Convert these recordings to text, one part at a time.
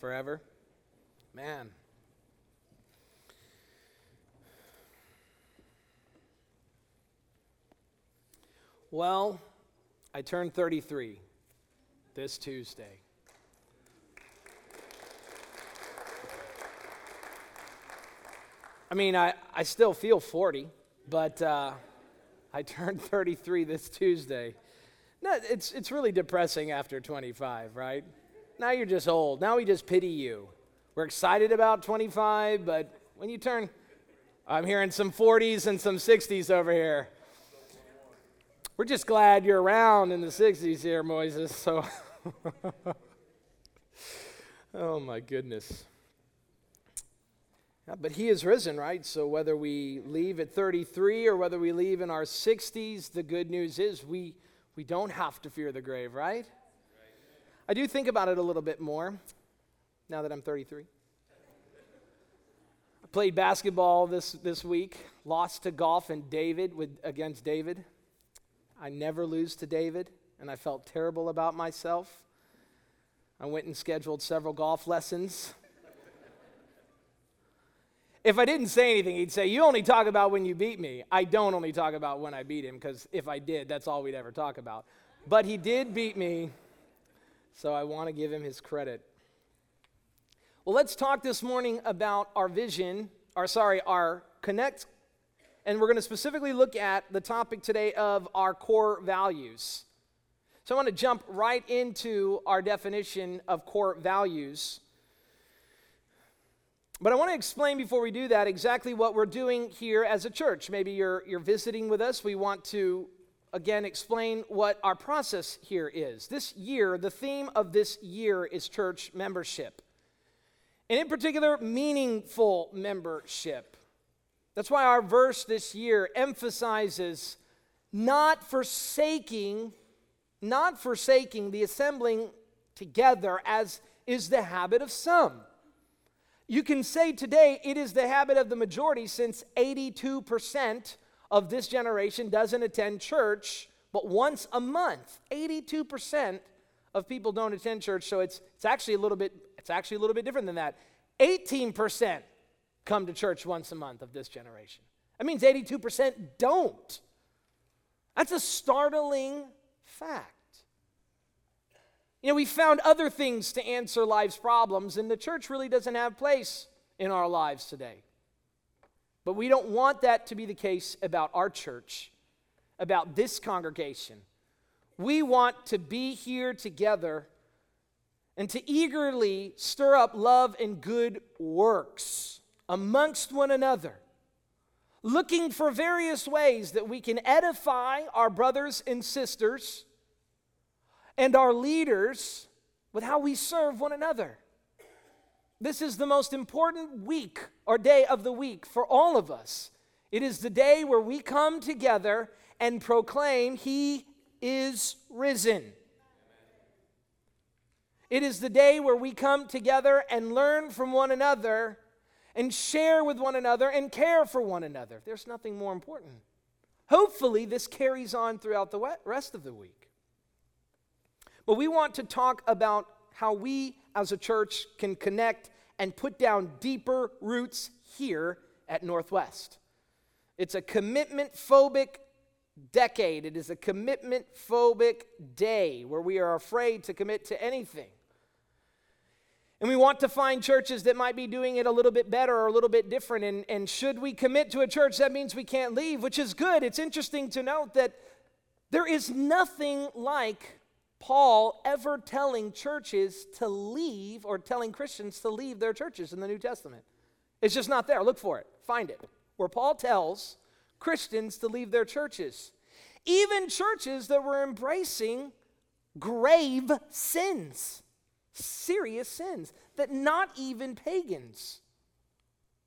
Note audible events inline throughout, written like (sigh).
forever. Man. Well, I turned 33 this Tuesday. I mean, I, I still feel 40, but uh, I (laughs) turned 33 this Tuesday. No, it's, it's really depressing after 25, right? Now you're just old. Now we just pity you. We're excited about 25, but when you turn, I'm hearing some 40s and some 60s over here. We're just glad you're around in the 60s here, Moises. So, (laughs) oh my goodness. But he is risen, right? So whether we leave at 33 or whether we leave in our 60s, the good news is we, we don't have to fear the grave, right? I do think about it a little bit more now that I'm 33. I played basketball this, this week, lost to golf and David with, against David. I never lose to David, and I felt terrible about myself. I went and scheduled several golf lessons. if I didn't say anything, he'd say, You only talk about when you beat me. I don't only talk about when I beat him, because if I did, that's all we'd ever talk about. But he did beat me so I want to give him his credit. Well, let's talk this morning about our vision, or sorry, our connect, and we're going to specifically look at the topic today of our core values. So I want to jump right into our definition of core values. But I want to explain before we do that exactly what we're doing here as a church. Maybe you're, you're visiting with us. We want to again explain what our process here is. This year, the theme of this year is church membership. And in particular, meaningful membership. That's why our verse this year emphasizes not forsaking, not forsaking the assembling together as is the habit of some. You can say today it is the habit of the majority since 82% of this generation doesn't attend church but once a month. 82% of people don't attend church, so it's, it's actually a little bit it's actually a little bit different than that. 18% come to church once a month of this generation. That means 82% don't. That's a startling fact. You know, we found other things to answer life's problems, and the church really doesn't have place in our lives today. But we don't want that to be the case about our church, about this congregation. We want to be here together and to eagerly stir up love and good works amongst one another, looking for various ways that we can edify our brothers and sisters and our leaders with how we serve one another. This is the most important week or day of the week for all of us. It is the day where we come together and proclaim, He is risen. It is the day where we come together and learn from one another and share with one another and care for one another. There's nothing more important. Hopefully, this carries on throughout the rest of the week. But we want to talk about how we as a church can connect and put down deeper roots here at Northwest. It's a commitment phobic decade. It is a commitment phobic day where we are afraid to commit to anything. And we want to find churches that might be doing it a little bit better or a little bit different. And, and should we commit to a church, that means we can't leave, which is good. It's interesting to note that there is nothing like Paul ever telling churches to leave or telling Christians to leave their churches in the New Testament. It's just not there. Look for it, find it. Where Paul tells Christians to leave their churches, even churches that were embracing grave sins, serious sins that not even pagans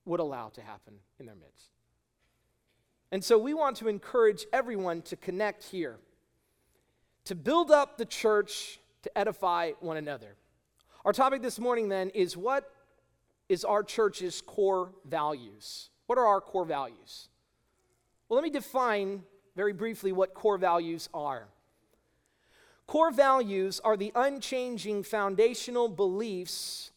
would allow to happen in their midst. And so we want to encourage everyone to connect here to build up the church to edify one another. Our topic this morning then is what is our church's core values? What are our core values? Well, let me define very briefly what core values are. Core values are the unchanging foundational beliefs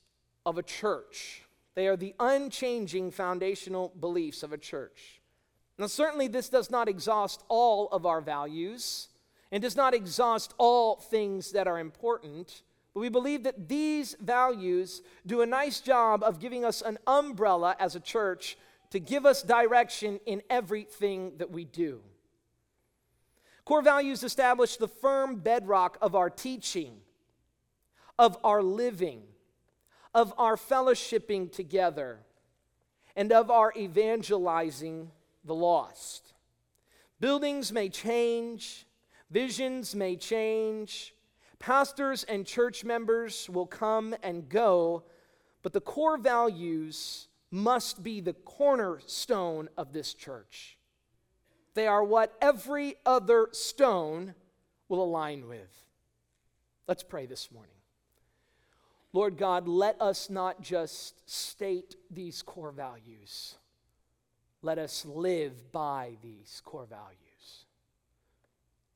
of a church. They are the unchanging foundational beliefs of a church. Now, certainly, this does not exhaust all of our values and does not exhaust all things that are important, but we believe that these values do a nice job of giving us an umbrella as a church to give us direction in everything that we do. Core values establish the firm bedrock of our teaching, of our living, of our fellowshipping together, and of our evangelizing the lost. Buildings may change, visions may change, pastors and church members will come and go, but the core values must be the cornerstone of this church. They are what every other stone will align with. Let's pray this morning. Lord God, let us not just state these core values, let us live by these core values.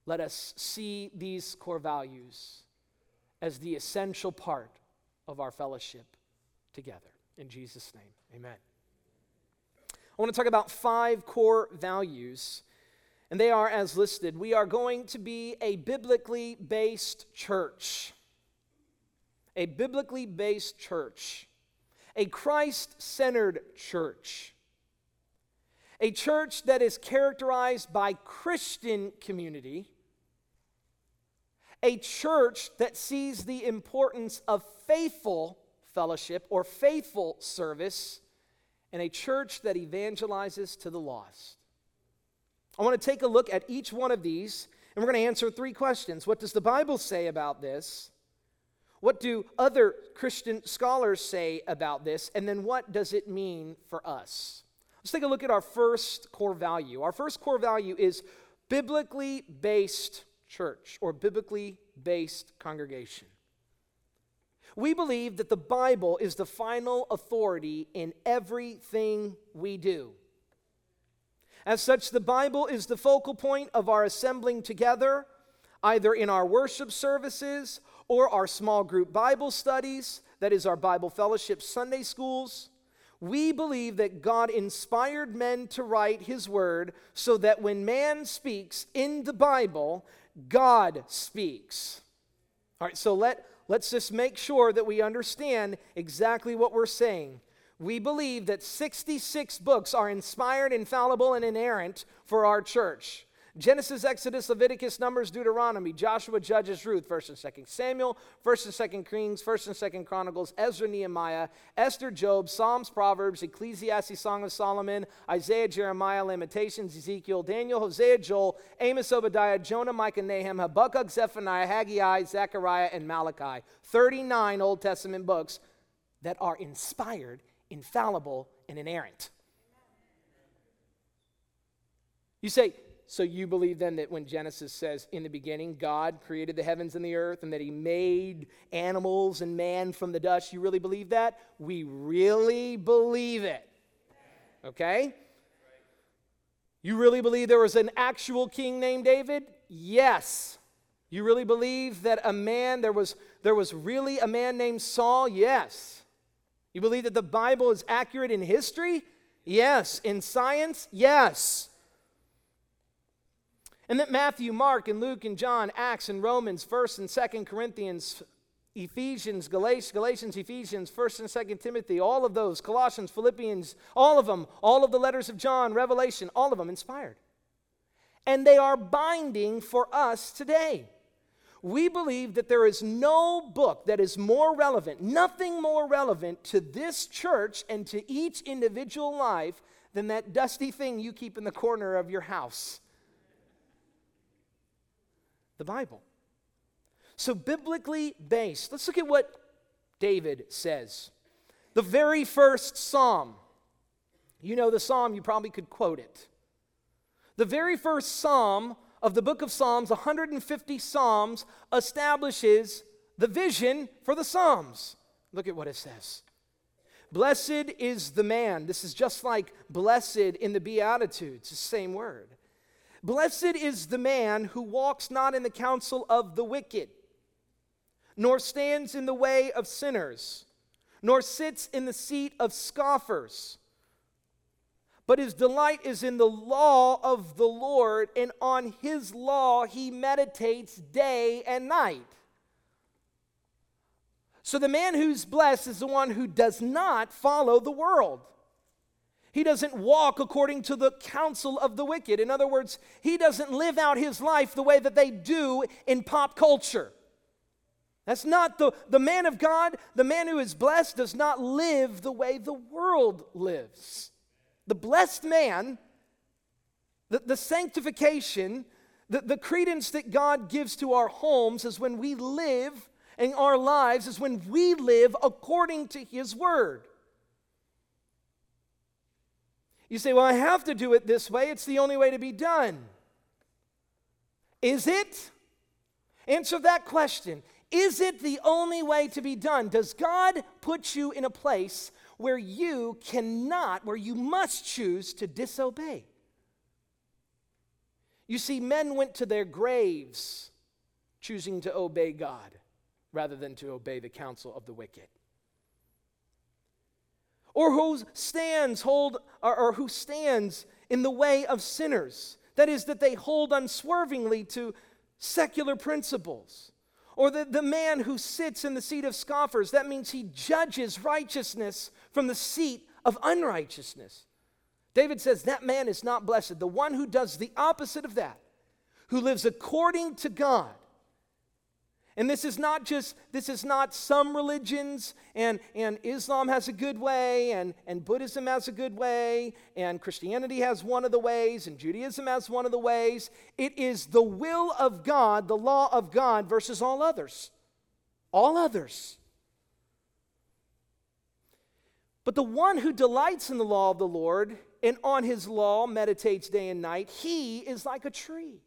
Let us see these core values as the essential part of our fellowship together. In Jesus' name, amen. I want to talk about five core values, and they are as listed. We are going to be a biblically based church a biblically based church, a Christ centered church, a church that is characterized by Christian community, a church that sees the importance of faithful fellowship or faithful service, and a church that evangelizes to the lost. I want to take a look at each one of these, and we're going to answer three questions. What does the Bible say about this? What do other Christian scholars say about this? And then what does it mean for us? Let's take a look at our first core value. Our first core value is biblically based church or biblically based congregation. We believe that the Bible is the final authority in everything we do. As such, the Bible is the focal point of our assembling together, either in our worship services or our small group Bible studies, that is, our Bible fellowship Sunday schools. We believe that God inspired men to write His word so that when man speaks in the Bible, God speaks. All right, so let, let's just make sure that we understand exactly what we're saying. We believe that 66 books are inspired, infallible, and inerrant for our church. Genesis, Exodus, Leviticus, Numbers, Deuteronomy, Joshua, Judges, Ruth, 1st and 2nd Samuel, 1st and 2nd Kings, 1st and 2nd Chronicles, Ezra, Nehemiah, Esther, Job, Psalms, Proverbs, Ecclesiastes, Song of Solomon, Isaiah, Jeremiah, Lamentations, Ezekiel, Daniel, Hosea, Joel, Amos, Obadiah, Jonah, Micah, Nahum, Habakkuk, Zephaniah, Haggai, Zechariah, and Malachi. 39 Old Testament books that are inspired, infallible, and inerrant. You say, so you believe then that when Genesis says, in the beginning, God created the heavens and the earth and that he made animals and man from the dust, you really believe that? We really believe it. Okay? You really believe there was an actual king named David? Yes. You really believe that a man, there was, there was really a man named Saul? Yes. You believe that the Bible is accurate in history? Yes. In science? Yes. And that Matthew, Mark, and Luke, and John, Acts, and Romans, 1st and 2nd Corinthians, Ephesians, Galatians, Galatians, Ephesians, 1st and 2nd Timothy, all of those, Colossians, Philippians, all of them, all of the letters of John, Revelation, all of them inspired. And they are binding for us today. We believe that there is no book that is more relevant, nothing more relevant to this church and to each individual life than that dusty thing you keep in the corner of your house the Bible. So, biblically based, let's look at what David says. The very first psalm, you know the psalm, you probably could quote it. The very first psalm of the book of Psalms, 150 psalms, establishes the vision for the psalms. Look at what it says. Blessed is the man. This is just like blessed in the Beatitudes, the same word. Blessed is the man who walks not in the counsel of the wicked, nor stands in the way of sinners, nor sits in the seat of scoffers. But his delight is in the law of the Lord, and on his law he meditates day and night. So the man who's blessed is the one who does not follow the world. He doesn't walk according to the counsel of the wicked. In other words, he doesn't live out his life the way that they do in pop culture. That's not the, the man of God, the man who is blessed, does not live the way the world lives. The blessed man, the, the sanctification, the, the credence that God gives to our homes is when we live in our lives, is when we live according to His word. You say, Well, I have to do it this way, it's the only way to be done. Is it? Answer that question. Is it the only way to be done? Does God put you in a place where you cannot, where you must choose to disobey? You see, men went to their graves choosing to obey God rather than to obey the counsel of the wicked. Or who stands hold or, or who stands in the way of sinners. That is, that they hold unswervingly to secular principles. Or the, the man who sits in the seat of scoffers, that means he judges righteousness from the seat of unrighteousness. David says that man is not blessed. The one who does the opposite of that, who lives according to God, and this is not just, this is not some religions, and, and Islam has a good way, and, and Buddhism has a good way, and Christianity has one of the ways, and Judaism has one of the ways. It is the will of God, the law of God, versus all others. All others. But the one who delights in the law of the Lord and on his law meditates day and night, he is like a tree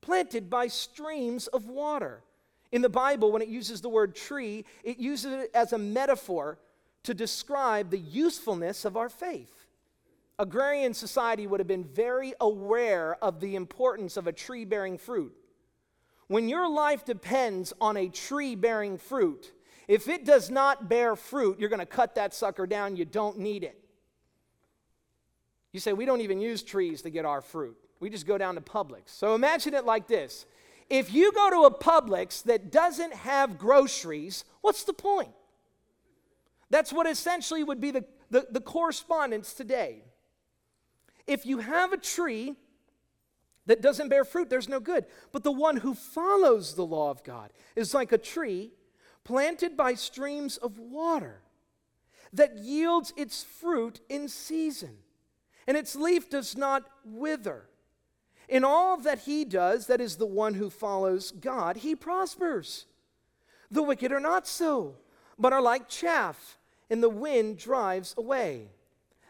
planted by streams of water in the Bible, when it uses the word tree, it uses it as a metaphor to describe the usefulness of our faith. Agrarian society would have been very aware of the importance of a tree bearing fruit. When your life depends on a tree bearing fruit, if it does not bear fruit, you're going to cut that sucker down. You don't need it. You say, we don't even use trees to get our fruit. We just go down to Publix. So imagine it like this if you go to a Publix that doesn't have groceries, what's the point? That's what essentially would be the, the, the correspondence today. If you have a tree that doesn't bear fruit, there's no good. But the one who follows the law of God is like a tree planted by streams of water that yields its fruit in season, and its leaf does not wither. In all that he does, that is the one who follows God, he prospers. The wicked are not so, but are like chaff, and the wind drives away.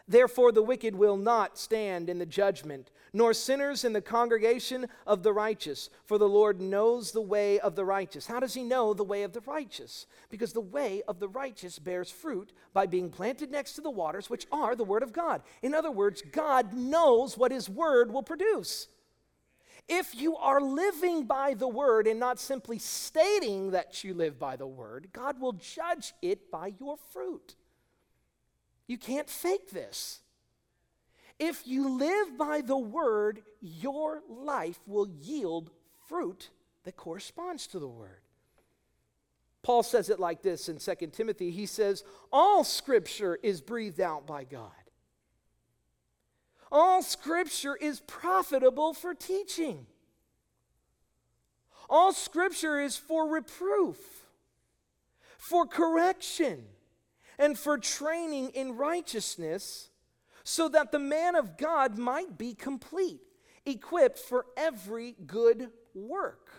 Therefore, the wicked will not stand in the judgment, nor sinners in the congregation of the righteous. For the Lord knows the way of the righteous. How does he know the way of the righteous? Because the way of the righteous bears fruit by being planted next to the waters, which are the word of God. In other words, God knows what his word will produce. If you are living by the word and not simply stating that you live by the word, God will judge it by your fruit. You can't fake this. If you live by the word, your life will yield fruit that corresponds to the word. Paul says it like this in 2 Timothy. He says, All scripture is breathed out by God all scripture is profitable for teaching. All scripture is for reproof, for correction, and for training in righteousness, so that the man of God might be complete, equipped for every good work.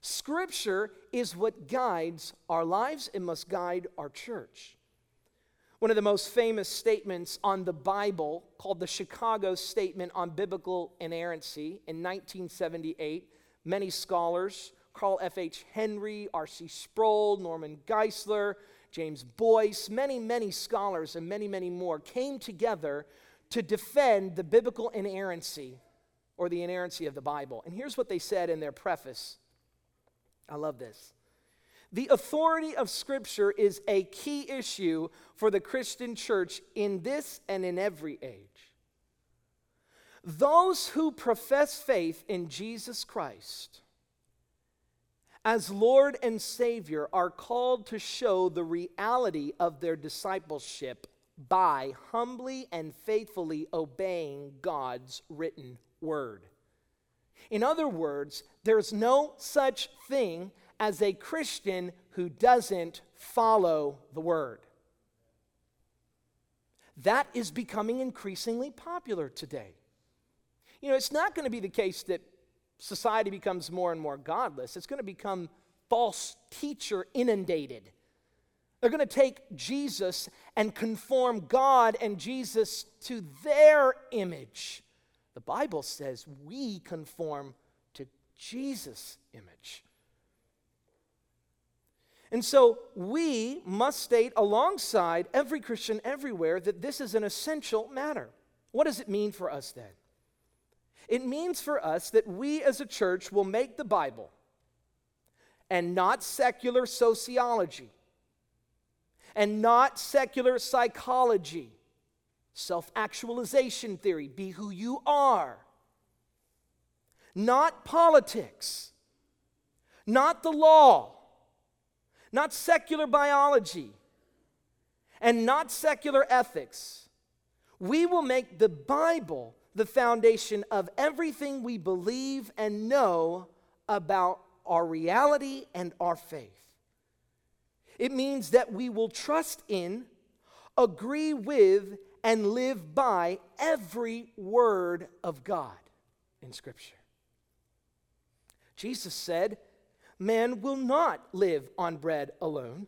Scripture is what guides our lives, it must guide our church. One of the most famous statements on the Bible, called the Chicago Statement on Biblical Inerrancy in 1978, many scholars, Carl F.H. Henry, R.C. Sproul, Norman Geisler, James Boice, many, many scholars, and many, many more came together to defend the biblical inerrancy or the inerrancy of the Bible. And here's what they said in their preface. I love this. The authority of Scripture is a key issue for the Christian church in this and in every age. Those who profess faith in Jesus Christ as Lord and Savior are called to show the reality of their discipleship by humbly and faithfully obeying God's written word. In other words, there's no such thing as a Christian who doesn't follow the word. That is becoming increasingly popular today. You know, it's not going to be the case that society becomes more and more godless, it's going to become false teacher inundated. They're going to take Jesus and conform God and Jesus to their image. The Bible says we conform to Jesus' image. And so we must state alongside every Christian everywhere that this is an essential matter. What does it mean for us then? It means for us that we as a church will make the Bible and not secular sociology and not secular psychology, self actualization theory, be who you are, not politics, not the law not secular biology, and not secular ethics. We will make the Bible the foundation of everything we believe and know about our reality and our faith. It means that we will trust in, agree with, and live by every word of God in Scripture. Jesus said, man will not live on bread alone,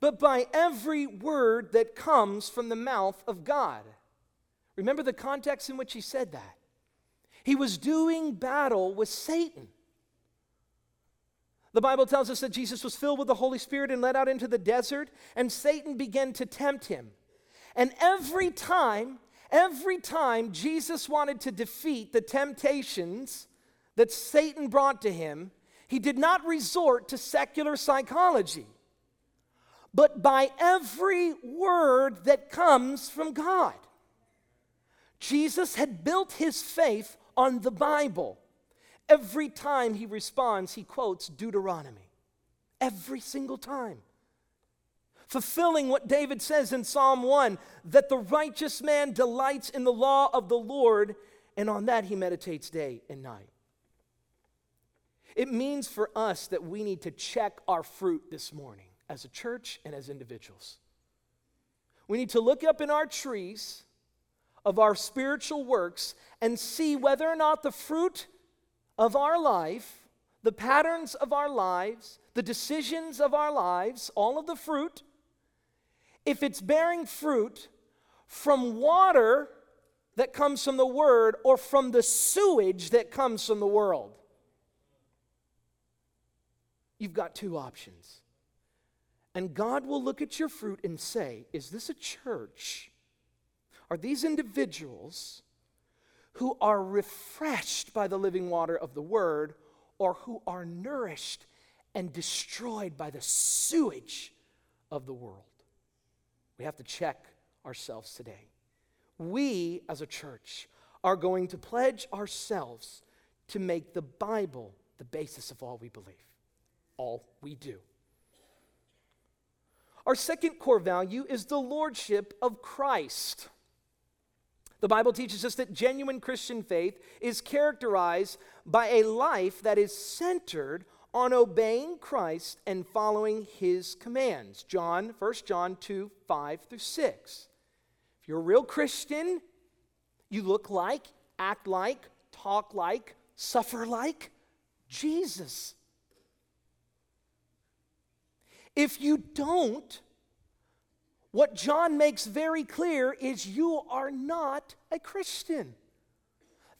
but by every word that comes from the mouth of God. Remember the context in which he said that? He was doing battle with Satan. The Bible tells us that Jesus was filled with the Holy Spirit and led out into the desert, and Satan began to tempt him. And every time, every time Jesus wanted to defeat the temptations that Satan brought to him, he did not resort to secular psychology, but by every word that comes from God. Jesus had built his faith on the Bible. Every time he responds, he quotes Deuteronomy. Every single time. Fulfilling what David says in Psalm 1 that the righteous man delights in the law of the Lord, and on that he meditates day and night. It means for us that we need to check our fruit this morning as a church and as individuals. We need to look up in our trees of our spiritual works and see whether or not the fruit of our life, the patterns of our lives, the decisions of our lives, all of the fruit, if it's bearing fruit from water that comes from the Word or from the sewage that comes from the world you've got two options. And God will look at your fruit and say, Is this a church? Are these individuals who are refreshed by the living water of the word or who are nourished and destroyed by the sewage of the world? We have to check ourselves today. We, as a church, are going to pledge ourselves to make the Bible the basis of all we believe all we do. Our second core value is the lordship of Christ. The Bible teaches us that genuine Christian faith is characterized by a life that is centered on obeying Christ and following his commands. John, 1 John 2, 5 through 6. If you're a real Christian, you look like, act like, talk like, suffer like Jesus. If you don't, what John makes very clear is you are not a Christian.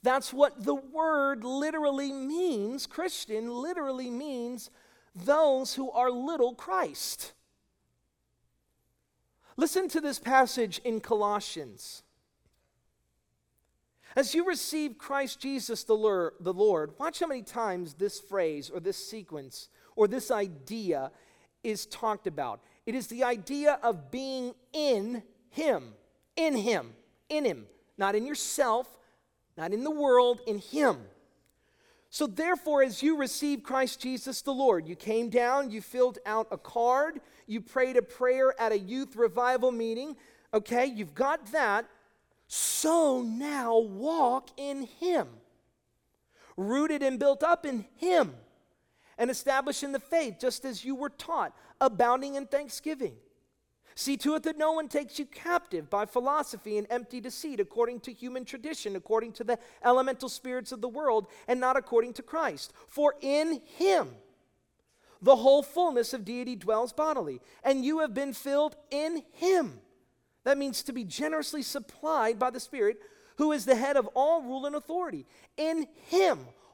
That's what the word literally means. Christian literally means those who are little Christ. Listen to this passage in Colossians. As you receive Christ Jesus the Lord, watch how many times this phrase or this sequence or this idea is talked about. It is the idea of being in Him, in Him, in Him, not in yourself, not in the world, in Him. So, therefore, as you receive Christ Jesus the Lord, you came down, you filled out a card, you prayed a prayer at a youth revival meeting, okay, you've got that. So now walk in Him, rooted and built up in Him, and established in the faith, just as you were taught, abounding in thanksgiving. See to it that no one takes you captive by philosophy and empty deceit, according to human tradition, according to the elemental spirits of the world, and not according to Christ. For in him the whole fullness of deity dwells bodily, and you have been filled in him. That means to be generously supplied by the Spirit, who is the head of all rule and authority. In him,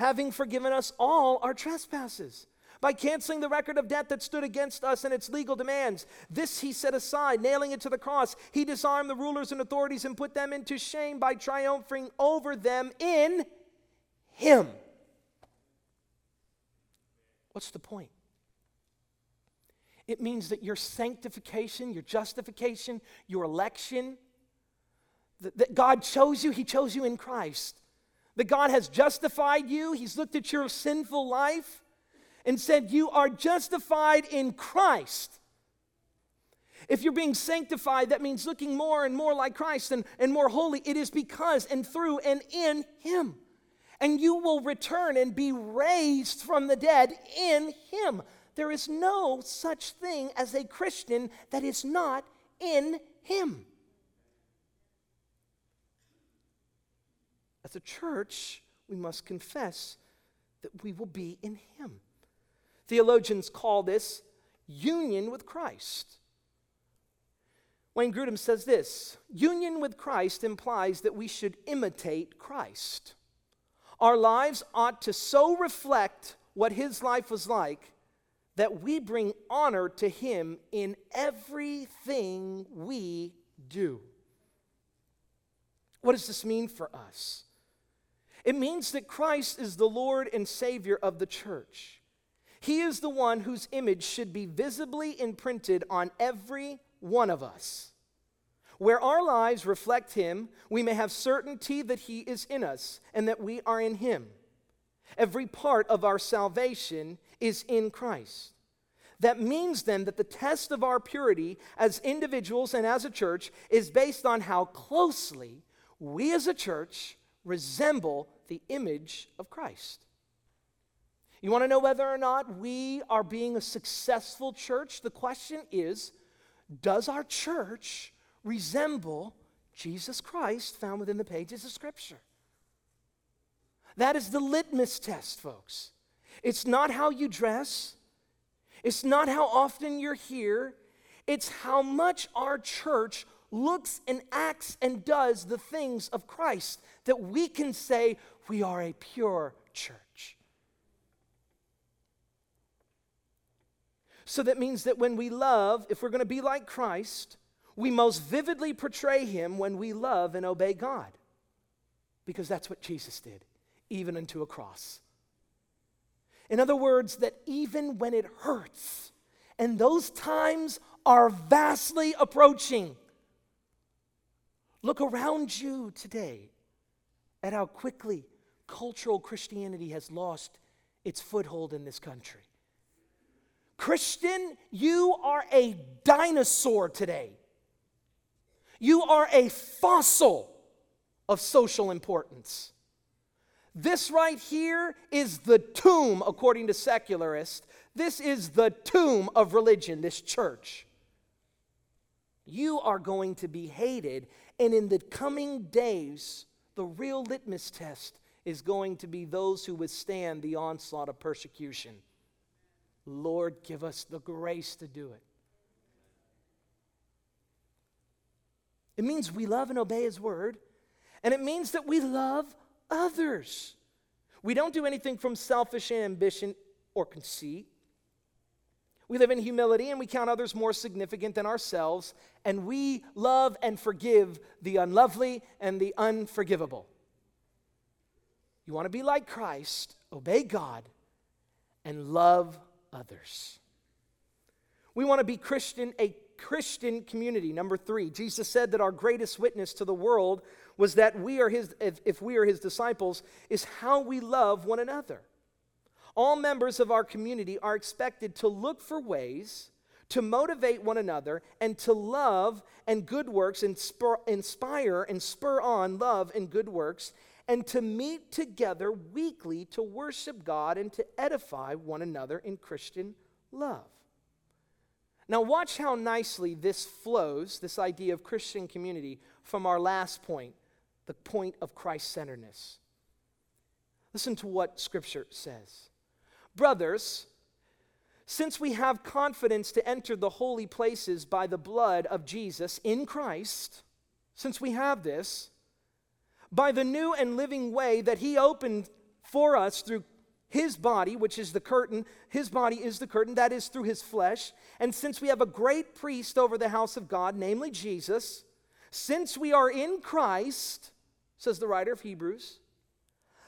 having forgiven us all our trespasses by canceling the record of debt that stood against us and its legal demands. This he set aside, nailing it to the cross. He disarmed the rulers and authorities and put them into shame by triumphing over them in him. What's the point? It means that your sanctification, your justification, your election, that, God chose you, He chose you in Christ that God has justified you. He's looked at your sinful life and said, You are justified in Christ. If you're being sanctified, that means looking more and more like Christ and, and more holy. It is because and through and in Him. And you will return and be raised from the dead in Him. There is no such thing as a Christian that is not in Him. As a church, we must confess that we will be in Him. Theologians call this union with Christ. Wayne Grudem says this union with Christ implies that we should imitate Christ. Our lives ought to so reflect what his life was like that we bring honor to him in everything we do. What does this mean for us? It means that Christ is the Lord and Savior of the church. He is the one whose image should be visibly imprinted on every one of us. Where our lives reflect Him, we may have certainty that He is in us and that we are in Him. Every part of our salvation is in Christ. That means then that the test of our purity as individuals and as a church is based on how closely we as a church resemble the image of Christ. You want to know whether or not we are being a successful church? The question is Does our church resemble Jesus Christ found within the pages of Scripture? That is the litmus test, folks. It's not how you dress, it's not how often you're here, it's how much our church looks and acts and does the things of Christ that we can say we are a pure church. So that means that when we love, if we're going to be like Christ, we most vividly portray him when we love and obey God. Because that's what Jesus did, even unto a cross. In other words, that even when it hurts, and those times are vastly approaching, Look around you today at how quickly cultural Christianity has lost its foothold in this country. Christian, you are a dinosaur today. You are a fossil of social importance. This right here is the tomb, according to secularists. This is the tomb of religion, this church. You are going to be hated and in the coming days, the real litmus test is going to be those who withstand the onslaught of persecution. Lord, give us the grace to do it. It means we love and obey His word, and it means that we love others. We don't do anything from selfish ambition or conceit. We live in humility and we count others more significant than ourselves, and we love and forgive the unlovely and the unforgivable. You want to be like Christ, obey God, and love others. We want to be Christian, a Christian community. Number three, Jesus said that our greatest witness to the world was that we are his, if, if we are his disciples, is how we love one another. All members of our community are expected to look for ways to motivate one another and to love and good works, and spur, inspire and spur on love and good works, and to meet together weekly to worship God and to edify one another in Christian love. Now, watch how nicely this flows, this idea of Christian community, from our last point, the point of Christ centeredness. Listen to what Scripture says. Brothers, since we have confidence to enter the holy places by the blood of Jesus in Christ, since we have this, by the new and living way that He opened for us through His body, which is the curtain, His body is the curtain, that is through His flesh. And since we have a great priest over the house of God, namely Jesus, since we are in Christ, says the writer of Hebrews,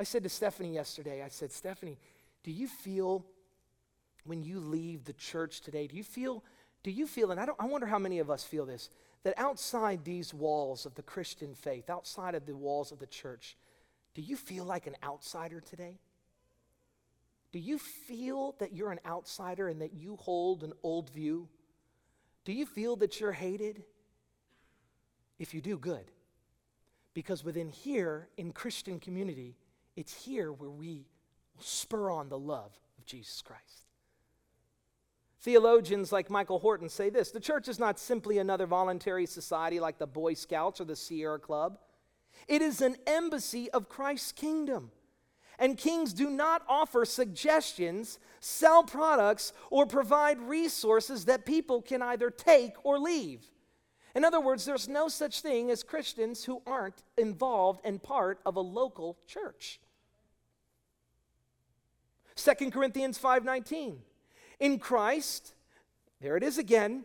I said to Stephanie yesterday, I said, Stephanie, do you feel when you leave the church today, do you feel, do you feel, and I, don't, I wonder how many of us feel this, that outside these walls of the Christian faith, outside of the walls of the church, do you feel like an outsider today? Do you feel that you're an outsider and that you hold an old view? Do you feel that you're hated? If you do, good. Because within here, in Christian community, it's here where we spur on the love of Jesus Christ. Theologians like Michael Horton say this the church is not simply another voluntary society like the Boy Scouts or the Sierra Club, it is an embassy of Christ's kingdom. And kings do not offer suggestions, sell products, or provide resources that people can either take or leave. In other words, there's no such thing as Christians who aren't involved and part of a local church. 2 Corinthians 5:19. In Christ, there it is again,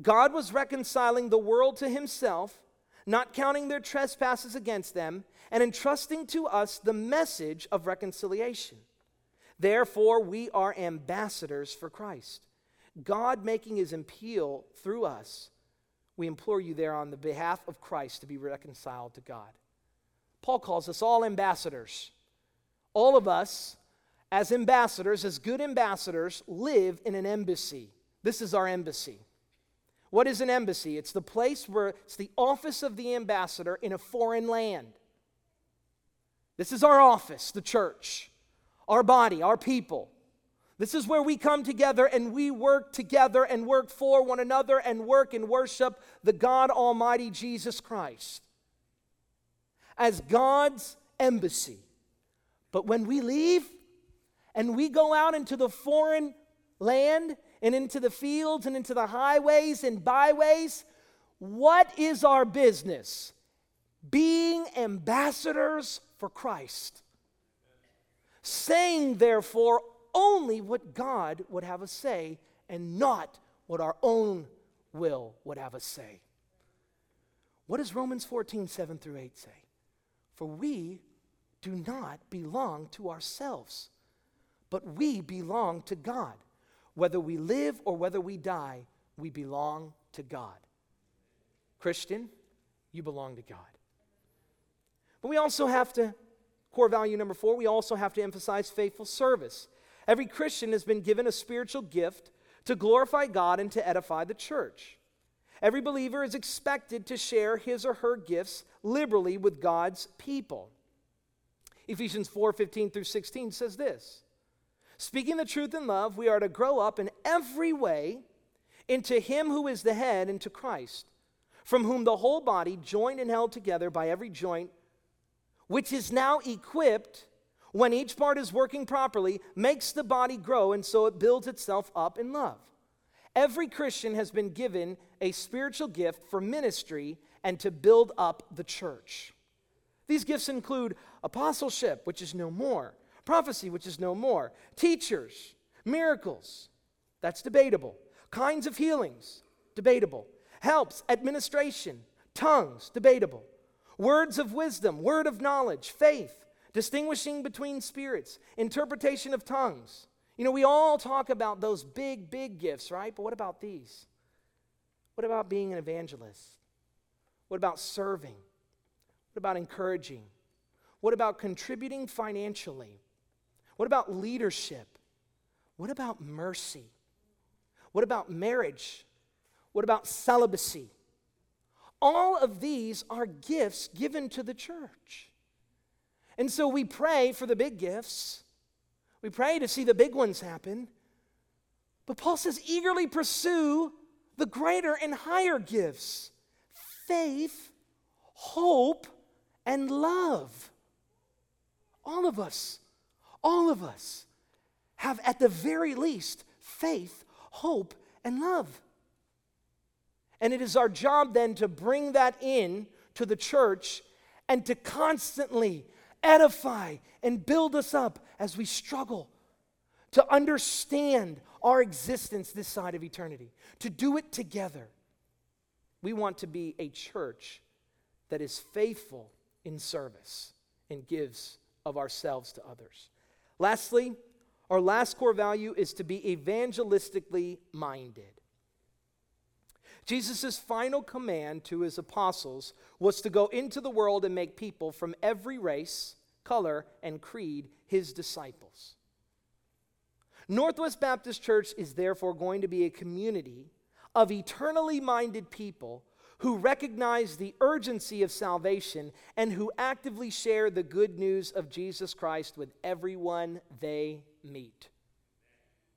God was reconciling the world to himself, not counting their trespasses against them, and entrusting to us the message of reconciliation. Therefore, we are ambassadors for Christ. God making his appeal through us we implore you there on the behalf of Christ to be reconciled to God. Paul calls us all ambassadors. All of us, as ambassadors, as good ambassadors, live in an embassy. This is our embassy. What is an embassy? It's the place where it's the office of the ambassador in a foreign land. This is our office, the church, our body, our people. This is where we come together and we work together and work for one another and work and worship the God Almighty Jesus Christ as God's embassy. But when we leave and we go out into the foreign land and into the fields and into the highways and byways, what is our business? Being ambassadors for Christ. Saying, therefore, only what God would have us say and not what our own will would have us say. What does Romans 14, 7 through 8 say? For we do not belong to ourselves, but we belong to God. Whether we live or whether we die, we belong to God. Christian, you belong to God. But we also have to, core value number four, we also have to emphasize faithful service. Every Christian has been given a spiritual gift to glorify God and to edify the church. Every believer is expected to share his or her gifts liberally with God's people. Ephesians 4 15 through 16 says this Speaking the truth in love, we are to grow up in every way into Him who is the head, into Christ, from whom the whole body, joined and held together by every joint, which is now equipped when each part is working properly, makes the body grow, and so it builds itself up in love. Every Christian has been given a spiritual gift for ministry and to build up the church. These gifts include apostleship, which is no more, prophecy, which is no more, teachers, miracles, that's debatable, kinds of healings, debatable, helps, administration, tongues, debatable, words of wisdom, word of knowledge, faith, distinguishing between spirits, interpretation of tongues. You know, we all talk about those big, big gifts, right? But what about these? What about being an evangelist? What about serving? What about encouraging? What about contributing financially? What about leadership? What about mercy? What about marriage? What about celibacy? All of these are gifts given to the church. And so we pray for the big gifts. We pray to see the big ones happen. But Paul says, eagerly pursue the greater and higher gifts faith, hope, and love. All of us, all of us have at the very least faith, hope, and love. And it is our job then to bring that in to the church and to constantly edify and build us up as we struggle to understand our existence this side of eternity, to do it together. We want to be a church that is faithful in service and gives of ourselves to others. Lastly, our last core value is to be evangelistically minded. Jesus' final command to his apostles was to go into the world and make people from every race, color, and creed his disciples. Northwest Baptist Church is therefore going to be a community of eternally minded people who recognize the urgency of salvation and who actively share the good news of Jesus Christ with everyone they meet.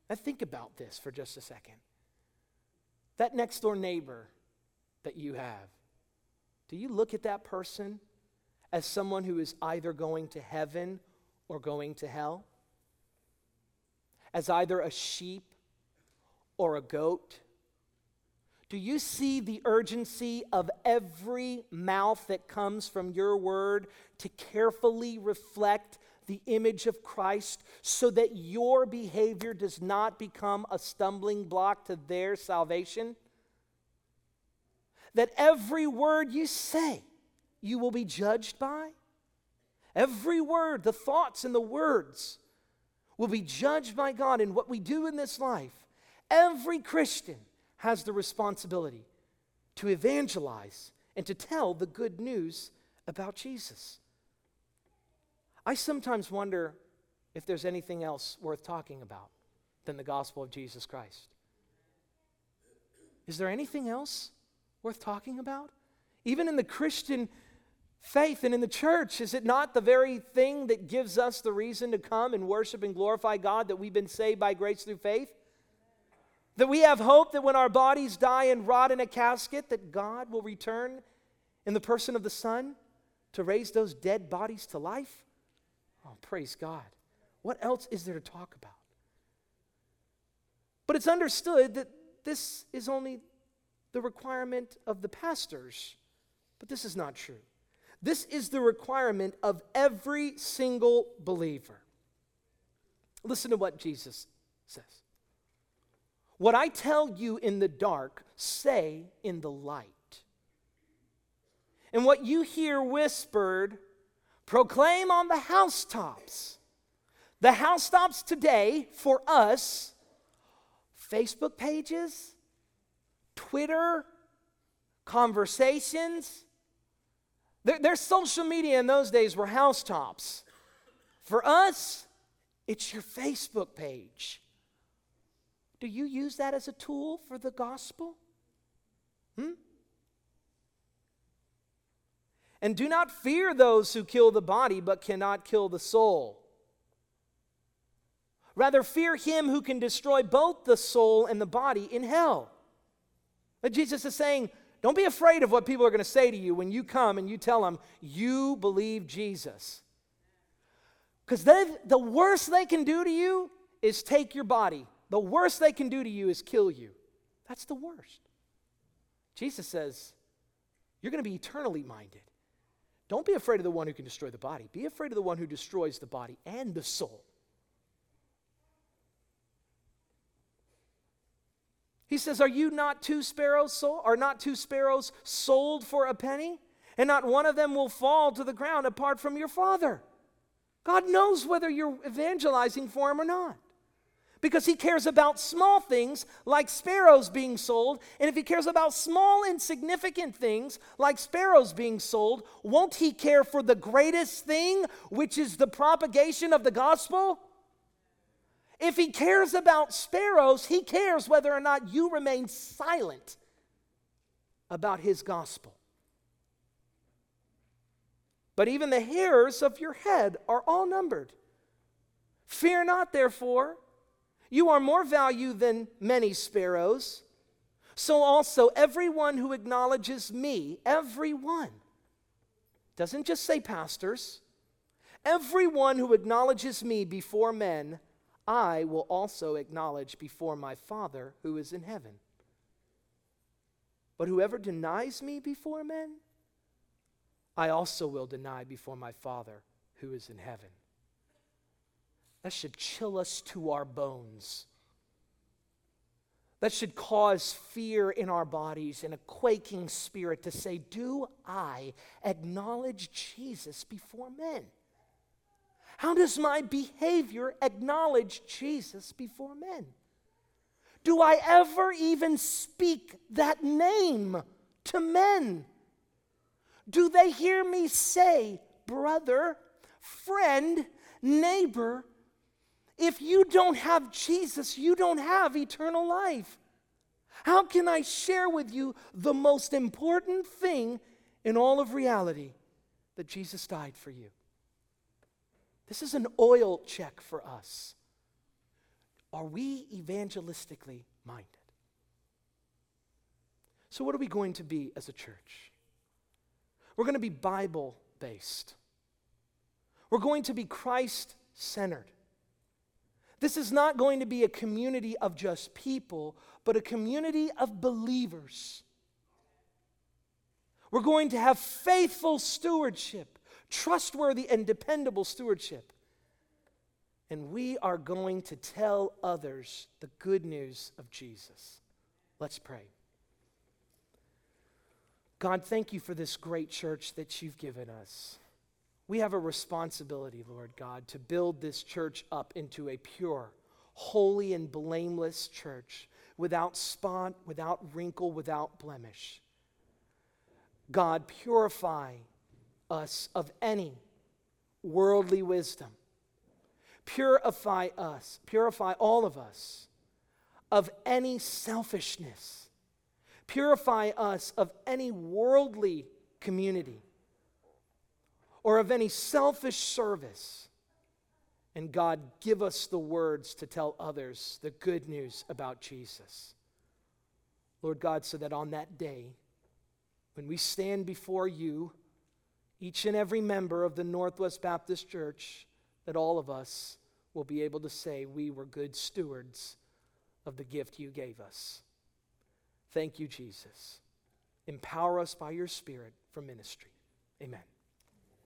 Now, think about this for just a second. That next door neighbor that you have, do you look at that person as someone who is either going to heaven or going to hell? As either a sheep or a goat? Do you see the urgency of every mouth that comes from your word to carefully reflect the image of Christ so that your behavior does not become a stumbling block to their salvation? That every word you say, you will be judged by? Every word, the thoughts and the words will be judged by God in what we do in this life. Every Christian has the responsibility to evangelize and to tell the good news about Jesus. I sometimes wonder if there's anything else worth talking about than the gospel of Jesus Christ. Is there anything else worth talking about? Even in the Christian faith and in the church, is it not the very thing that gives us the reason to come and worship and glorify God that we've been saved by grace through faith? That we have hope that when our bodies die and rot in a casket, that God will return in the person of the Son to raise those dead bodies to life? Oh, praise God. What else is there to talk about? But it's understood that this is only the requirement of the pastors, but this is not true. This is the requirement of every single believer. Listen to what Jesus says. What I tell you in the dark, say in the light. And what you hear whispered, proclaim on the housetops. The housetops today for us, Facebook pages, Twitter, conversations. Their, their social media in those days were housetops. For us, it's your Facebook page. Do you use that as a tool for the gospel? Hmm? And do not fear those who kill the body, but cannot kill the soul. Rather, fear him who can destroy both the soul and the body in hell. But Jesus is saying, don't be afraid of what people are going to say to you when you come and you tell them you believe Jesus. Because the worst they can do to you is take your body. The worst they can do to you is kill you. That's the worst. Jesus says, You're going to be eternally minded. Don't be afraid of the one who can destroy the body. Be afraid of the one who destroys the body and the soul. He says, Are you not two sparrows sold? Are not two sparrows sold for a penny? And not one of them will fall to the ground apart from your father. God knows whether you're evangelizing for him or not. Because he cares about small things like sparrows being sold. And if he cares about small, insignificant things like sparrows being sold, won't he care for the greatest thing, which is the propagation of the gospel? If he cares about sparrows, he cares whether or not you remain silent about his gospel. But even the hairs of your head are all numbered. Fear not, therefore, you are more value than many sparrows. So also, everyone who acknowledges me, everyone, doesn't just say pastors, everyone who acknowledges me before men, I will also acknowledge before my Father who is in heaven. But whoever denies me before men, I also will deny before my Father who is in heaven. That should chill us to our bones. That should cause fear in our bodies and a quaking spirit to say, Do I acknowledge Jesus before men? How does my behavior acknowledge Jesus before men? Do I ever even speak that name to men? Do they hear me say, brother, friend, neighbor? If you don't have Jesus, you don't have eternal life. How can I share with you the most important thing in all of reality that Jesus died for you? This is an oil check for us. Are we evangelistically minded? So, what are we going to be as a church? We're going to be Bible based, we're going to be Christ centered. This is not going to be a community of just people, but a community of believers. We're going to have faithful stewardship trustworthy and dependable stewardship. And we are going to tell others the good news of Jesus. Let's pray. God, thank you for this great church that you've given us. We have a responsibility, Lord God, to build this church up into a pure, holy, and blameless church without spot, without wrinkle, without blemish. God, purify us of any worldly wisdom. Purify us, purify all of us of any selfishness. Purify us of any worldly community or of any selfish service. And God, give us the words to tell others the good news about Jesus. Lord God, so that on that day, when we stand before you, each and every member of the Northwest Baptist Church, that all of us will be able to say we were good stewards of the gift you gave us. Thank you, Jesus. Empower us by your Spirit for ministry. Amen.